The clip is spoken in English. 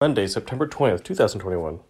Monday, September twentieth, two thousand twenty-one.